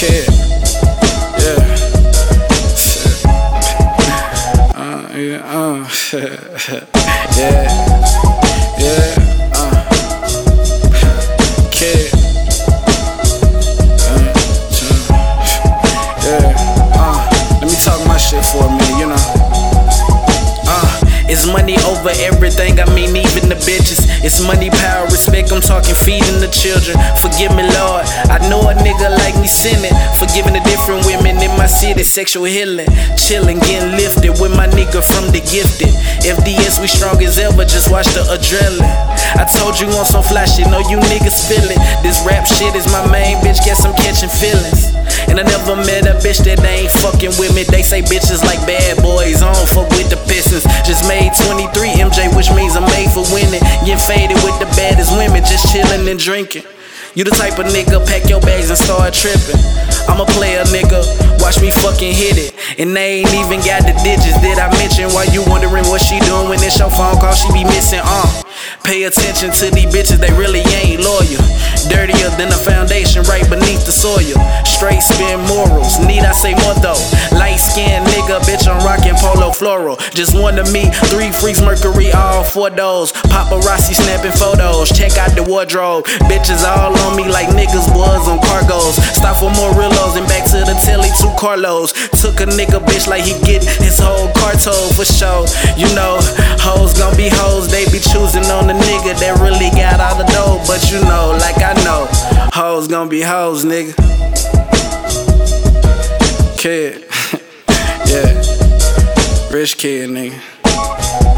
Yeah. Uh, yeah, uh. yeah. Yeah. Over everything, I mean, even the bitches. It's money, power, respect, I'm talking feeding the children. Forgive me, Lord. I know a nigga like me sinning. Forgiving the different women in my city, sexual healing. Chilling, getting lifted with my nigga from the gifted. FDS, we strong as ever, just watch the adrenaline. I told you on some fly shit, know you niggas feel it. This rap shit is my main bitch, guess I'm catching feelings. And I never met a bitch that ain't fucking with me. They say bitches like bad boys, I don't fuck with the Pistons. With the baddest women, just chilling and drinking. You the type of nigga, pack your bags and start tripping. I'm a player, nigga. Watch me fucking hit it. And they ain't even got the digits. Did I mention why you wondering what she doing when it's your phone call? She be missing, uh. Pay attention to these bitches, they really ain't Straight spin morals, need I say more though? Light skinned nigga, bitch, I'm rocking polo floral. Just one of me, three freaks, Mercury, all four doors. Paparazzi snapping photos, check out the wardrobe. Bitches all on me like niggas was on cargos. Stop for more relos and back to the telly, two Carlos. Took a nigga bitch like he get his whole car for sure. You know, hoes gon' be hoes, they be choosing on the nigga that really got all the dough. But you know, like hoes gon' be hoes, nigga. Kid, yeah, rich kid, nigga.